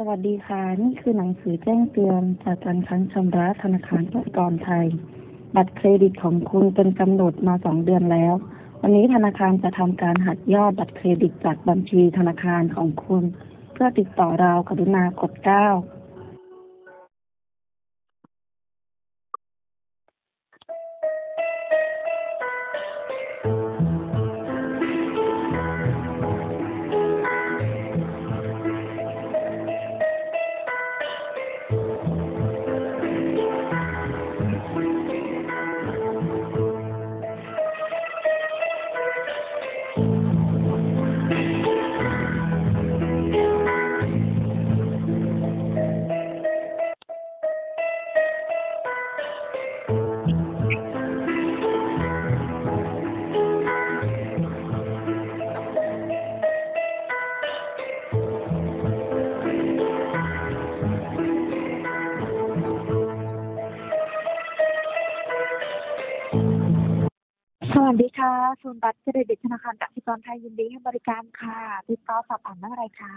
สวัสดีค่ะ นี่คือหนังสือแจ้งเตือนจากการค้างชำระธนาคารกสิกรไทย บัตรเครดิตของคุณเป็นกำหนดมาสองเดือนแล้ว วันนี้ธนาคารจะทำการหักยอดบัตรเครดิตจากบัญชีธนาคารของคุณ เพื่อติดต่อเรากรุณากดเก้า วัสดีค่ะศูนย์บัตรเครดิตธนาคารกสิกรไทยยินดีให้บริการค่ะ ติดต่อสอบถามเรื่องอะไรคะ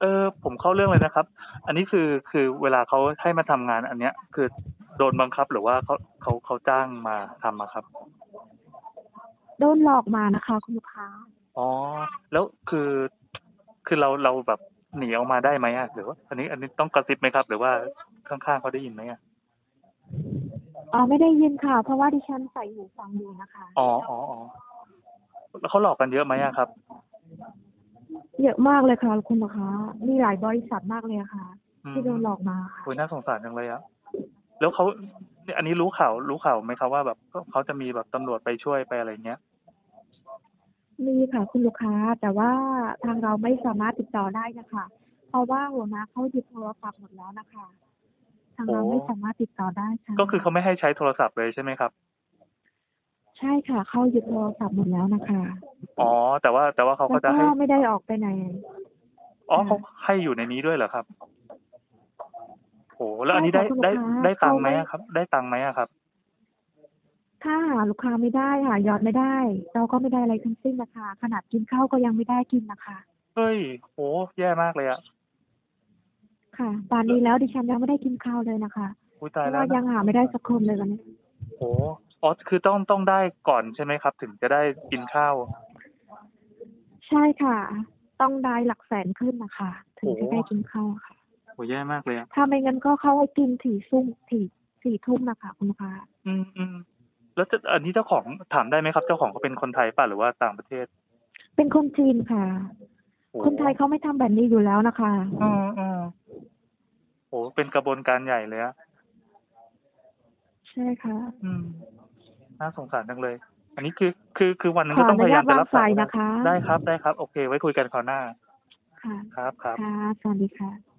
เออผมเข้าเรื่องเลยนะครับ อันนี้คือคือเวลาเขาให้มาทำงานอันเนี้ย คือโดนบังคับหรือว่าเขาเขาเขาจ้างมาทำอะครับ โดนหลอกมานะคะ คุณลูกค้า อ๋อ แล้วคือคือเราเราแบบหนีออกมาได้ไหมอะหรือว่าอันนี้อันนี้ต้องกระซิบไหมครับ หรือว่าข้างๆเขาได้ยินไหมอะ อ๋อไม่ได้ยินค่ะ เพราะว่าดิฉันใส่หูฟังอยู่นะคะอ๋ออ๋ออ๋อแล้วเขาหลอกกันเยอะไหมอะครับ เยอะมากเลยค่ะคุณลูกค้ามีหลายบริษัทมากเลยอะค่ะอืมที่โดนหลอกมาค่ะโอ้ยน่าสงสารจังเลยอะแล้วเขาเนี่ยอันนี้รู้ข่าวรู้ข่าวไหมครับว่าแบบเขาจะมีแบบตำรวจไปช่วยไปอะไรเงี้ยมีค่ะคุณลูกค้า แต่ว่าทางเราไม่สามารถติดต่อได้นะคะ เพราะว่าหัวหน้าเขาหยิบโทรศัพท์หมดแล้วนะคะทางเราโอ้ไม่สามารถติดต่อได้ค่ะก็คือเขาไม่ให้ใช้โทรศัพท์เลยใช่ไหมครับ ใช่ค่ะเขาหยิบโทรศัพท์หมดแล้วนะคะอ๋อ แต่ว่าแต่ว่าเขาแล้ก็วจะก็ให้ไม่ได้ออกไปไหนอ๋อเขาให้อยู่ในนี้ด้วยเหรอครับโอ้แล้วอันนี้ได้ใช่ค่ะคุณได้ลูกค้าได้ตังค์ไหมเขาไม่อะครับ ได้ตังค์ไหมอะครับถ้าหาลูกค้าไม่ได้หายอดไม่ได้ เราก็ไม่ได้อะไรทั้งสิ้นนะคะขนาดกินข้าวก็ยังไม่ได้กินนะคะเฮ้ยโหแย่มากเลยอะ ค่ะป่านนี้แล้วดิฉันยังไม่ได้กินข้าวเลยนะคะอุ้ยเพตายราะแล้วว่ายังนะหาไม่ได้สักคนเลยวันนี้โหอ๋อคือต้องต้องได้ก่อนใช่ไหมครับ ถึงจะได้กินข้าว ใช่ค่ะ ต้องได้หลักแสนขึ้นนะคะถึงจะโอ้ได้กินข้าวค่ะ โหแย่มากเลยอะถ้าไม่งั้นก็เข้าให้กินถี่ซุ่มถี่สี่ทุ่มนะคะคุณลูกค้าอืมอืมแล้วจะอันนี้เจ้าของถามได้ไหมครับ เจ้าของเขาเป็นคนไทยป่ะหรือว่าต่างประเทศเป็นคนจีนค่ะ โอ้คนไทยเขาไม่ทำแบบนี้อยู่แล้วนะคะ อืมอืมโห เป็นกระบวนการใหญ่เลยอะใช่ค่ะ อืม น่าสงสารจังเลย อันนี้คือคือคือวันหนึงขก็อต้องพยายามจะรับอนุญาตวางสายนะคะ ได้ครับได้ครับ โอเค ไว้คุยกันคราวหน้า ค่ะ ครับครับค่ะสวัสดีค่ะ